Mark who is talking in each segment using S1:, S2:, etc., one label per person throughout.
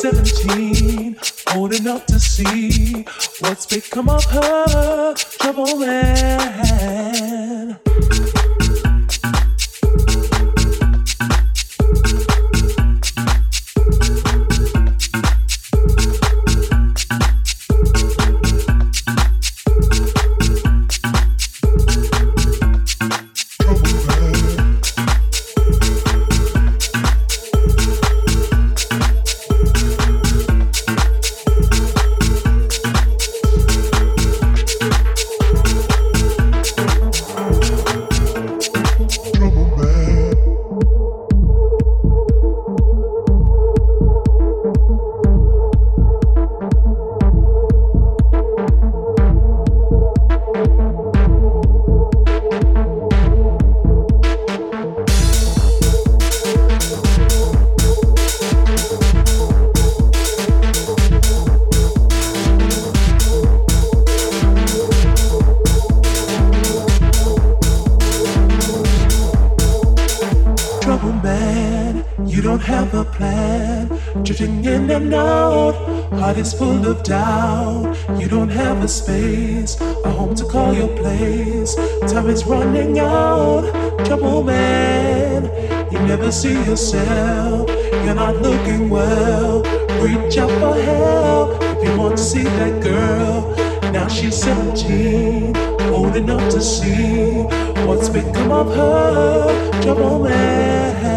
S1: 17, old enough to see what's become of her. Trouble man. See yourself. You're not looking well. Reach out for help if you want to see that girl. Now she's 17, old enough to see what's become of her. Trouble man.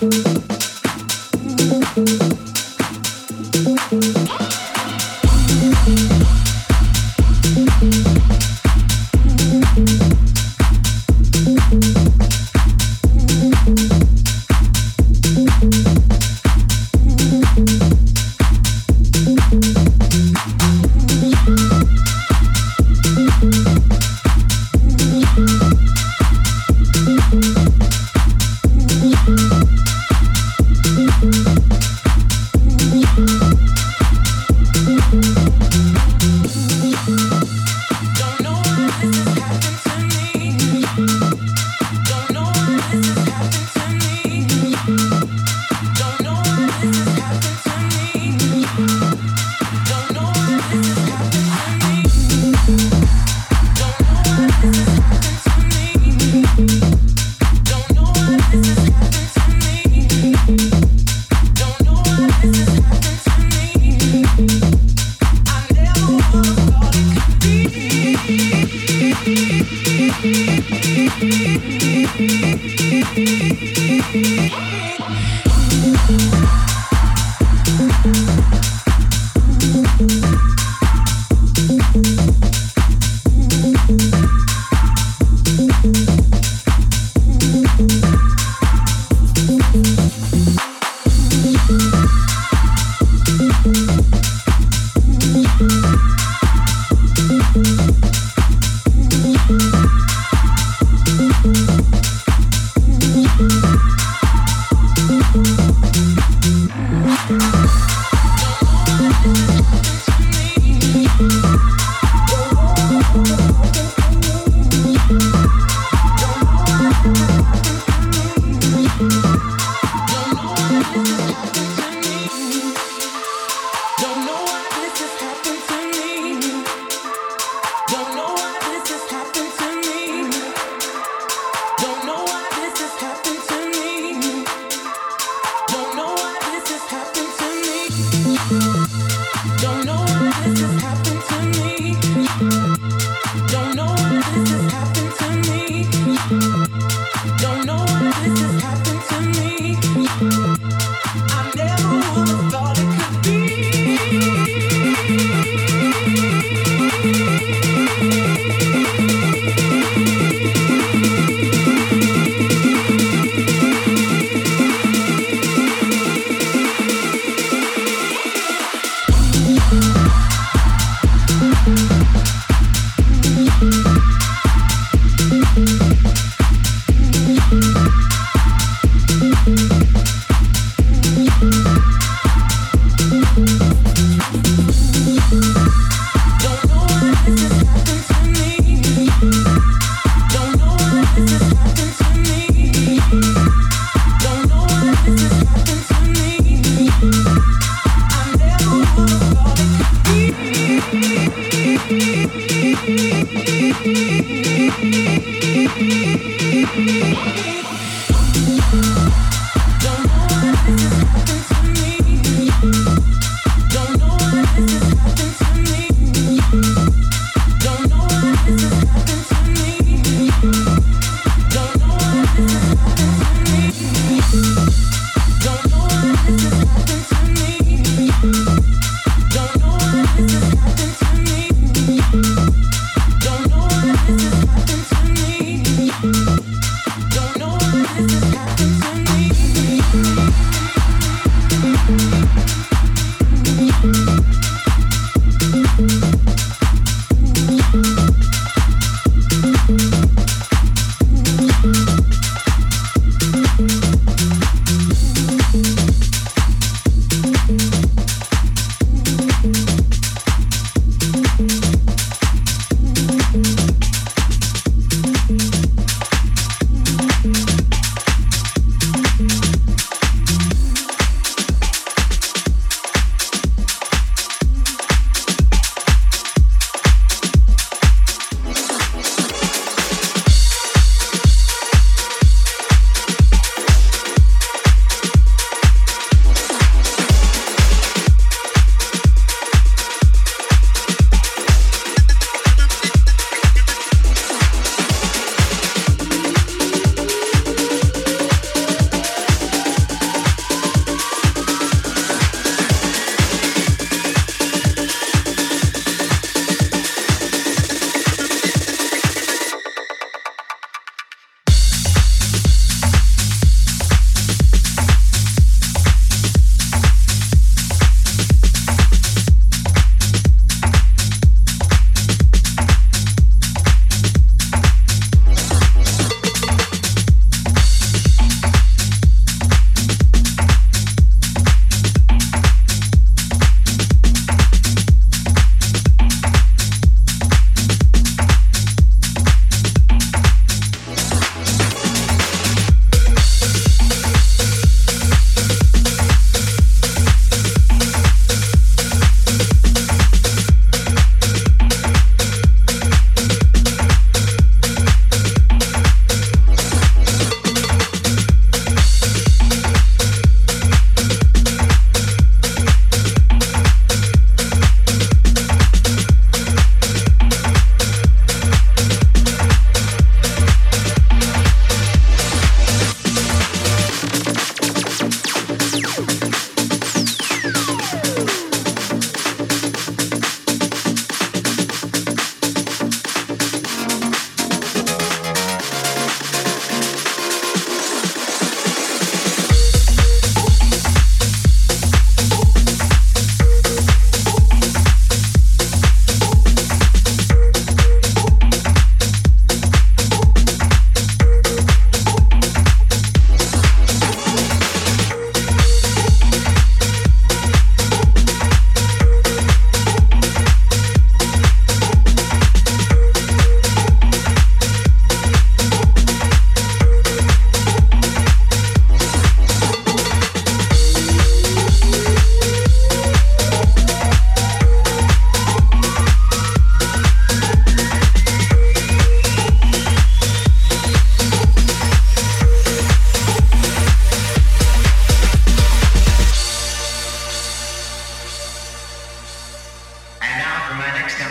S2: I'm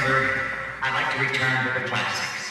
S3: Ginsberg, I'd like to return to the classics.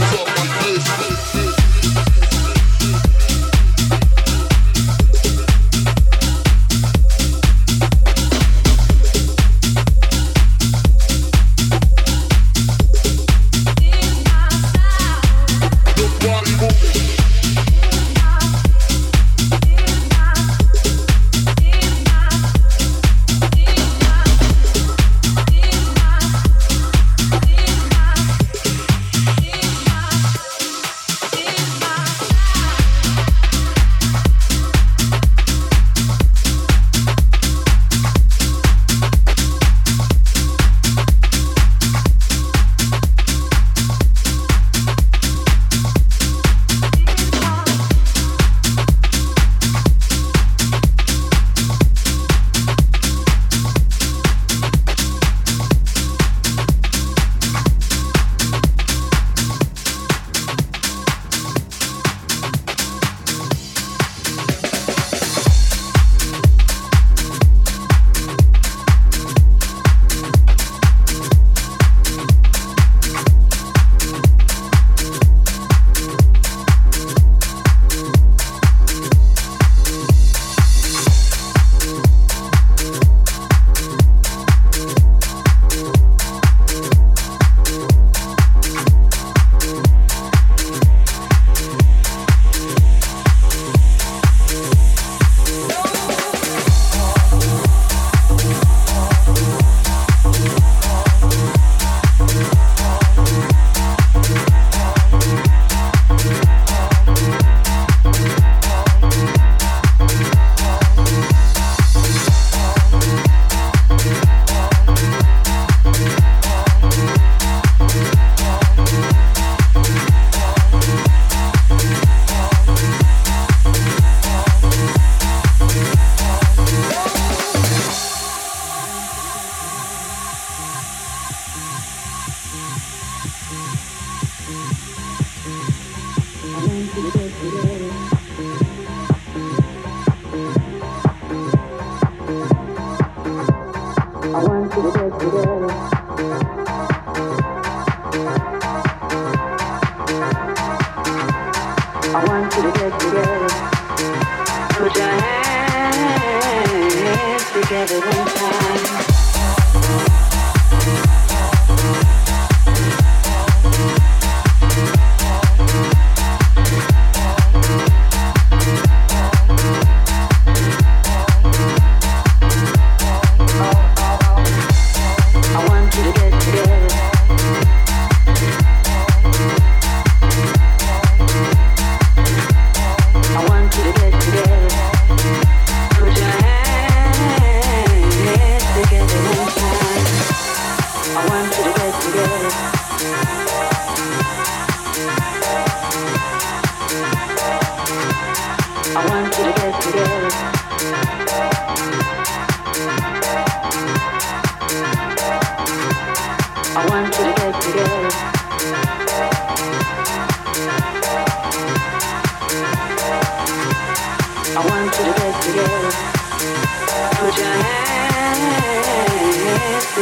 S3: Talk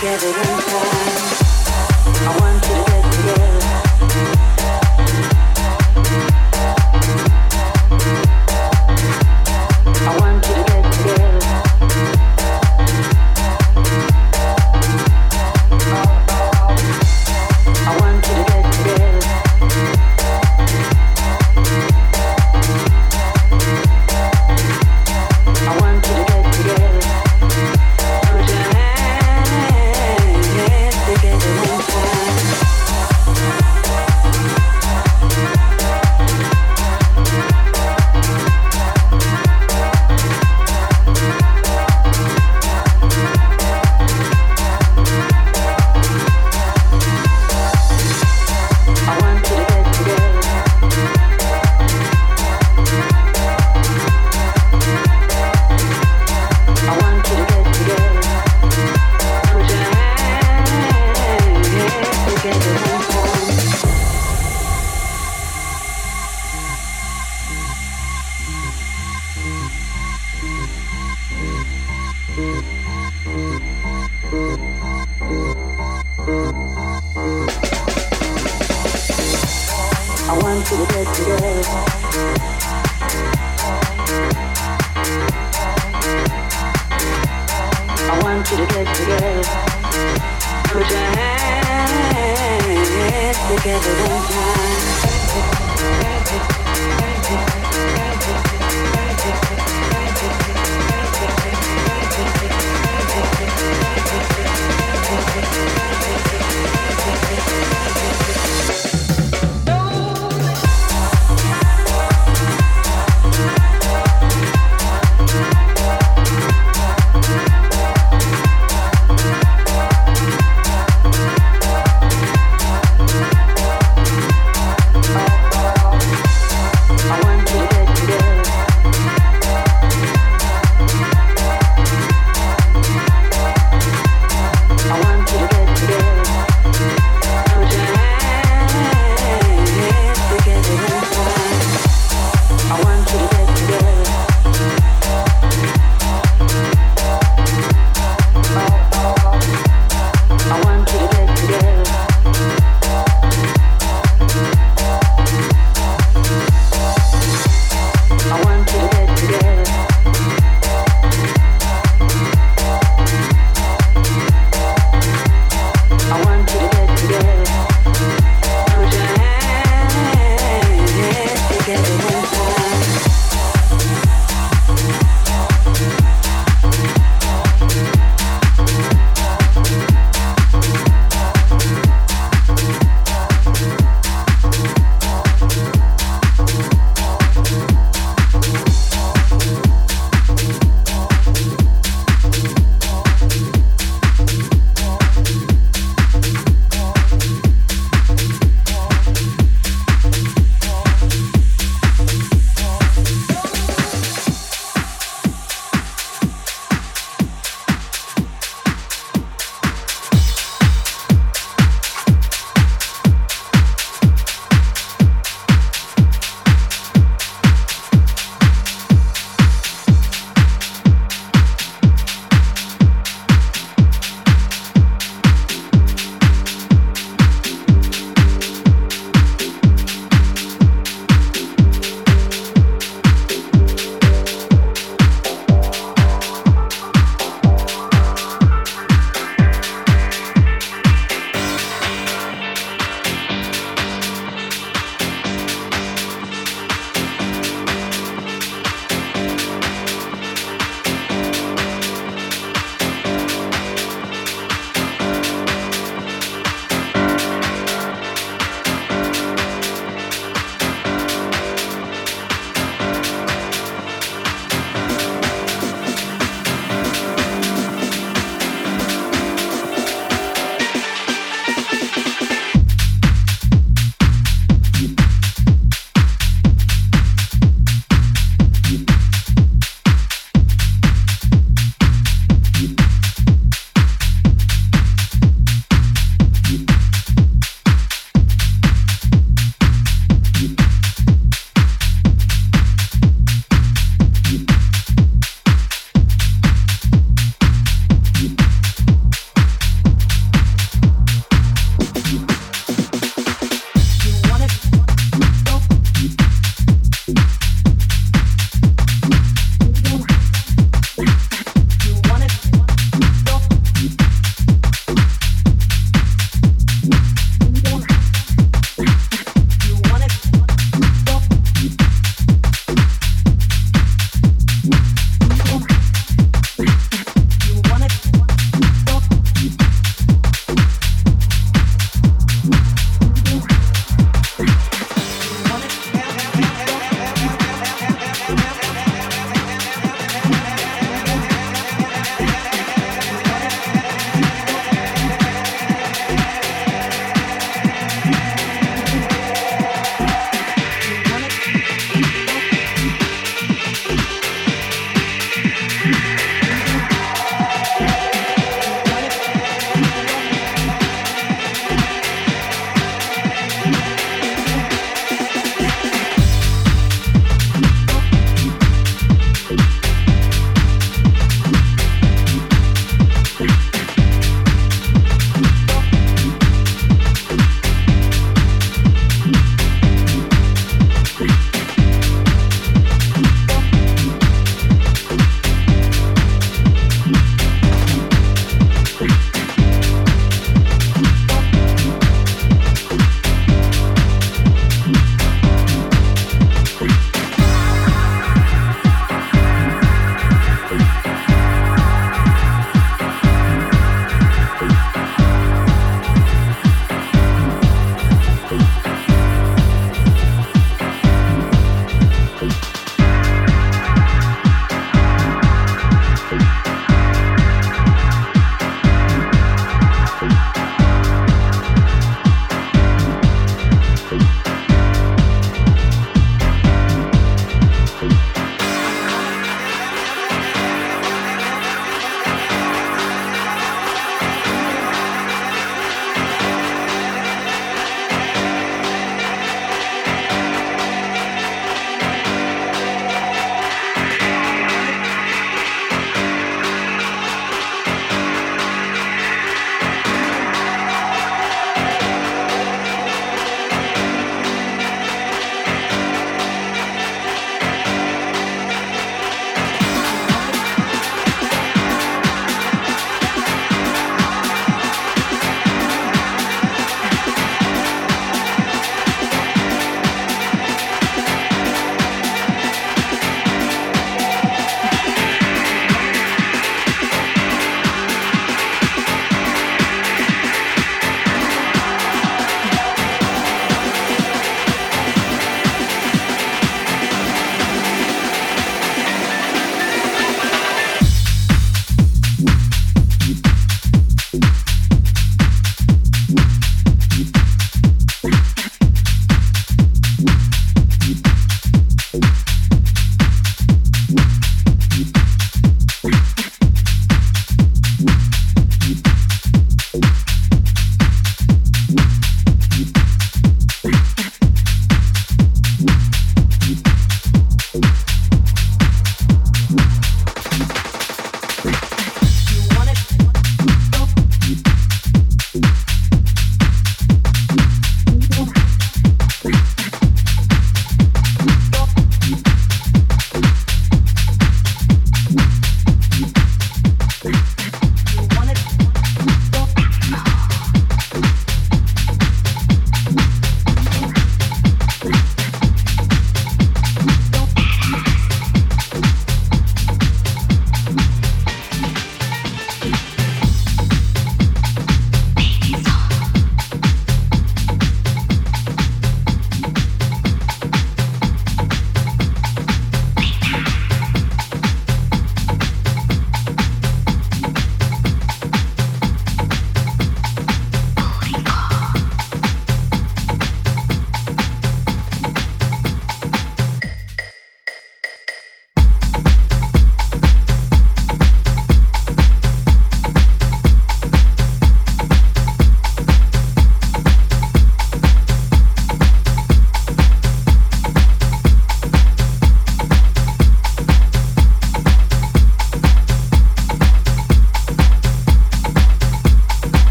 S3: together in time.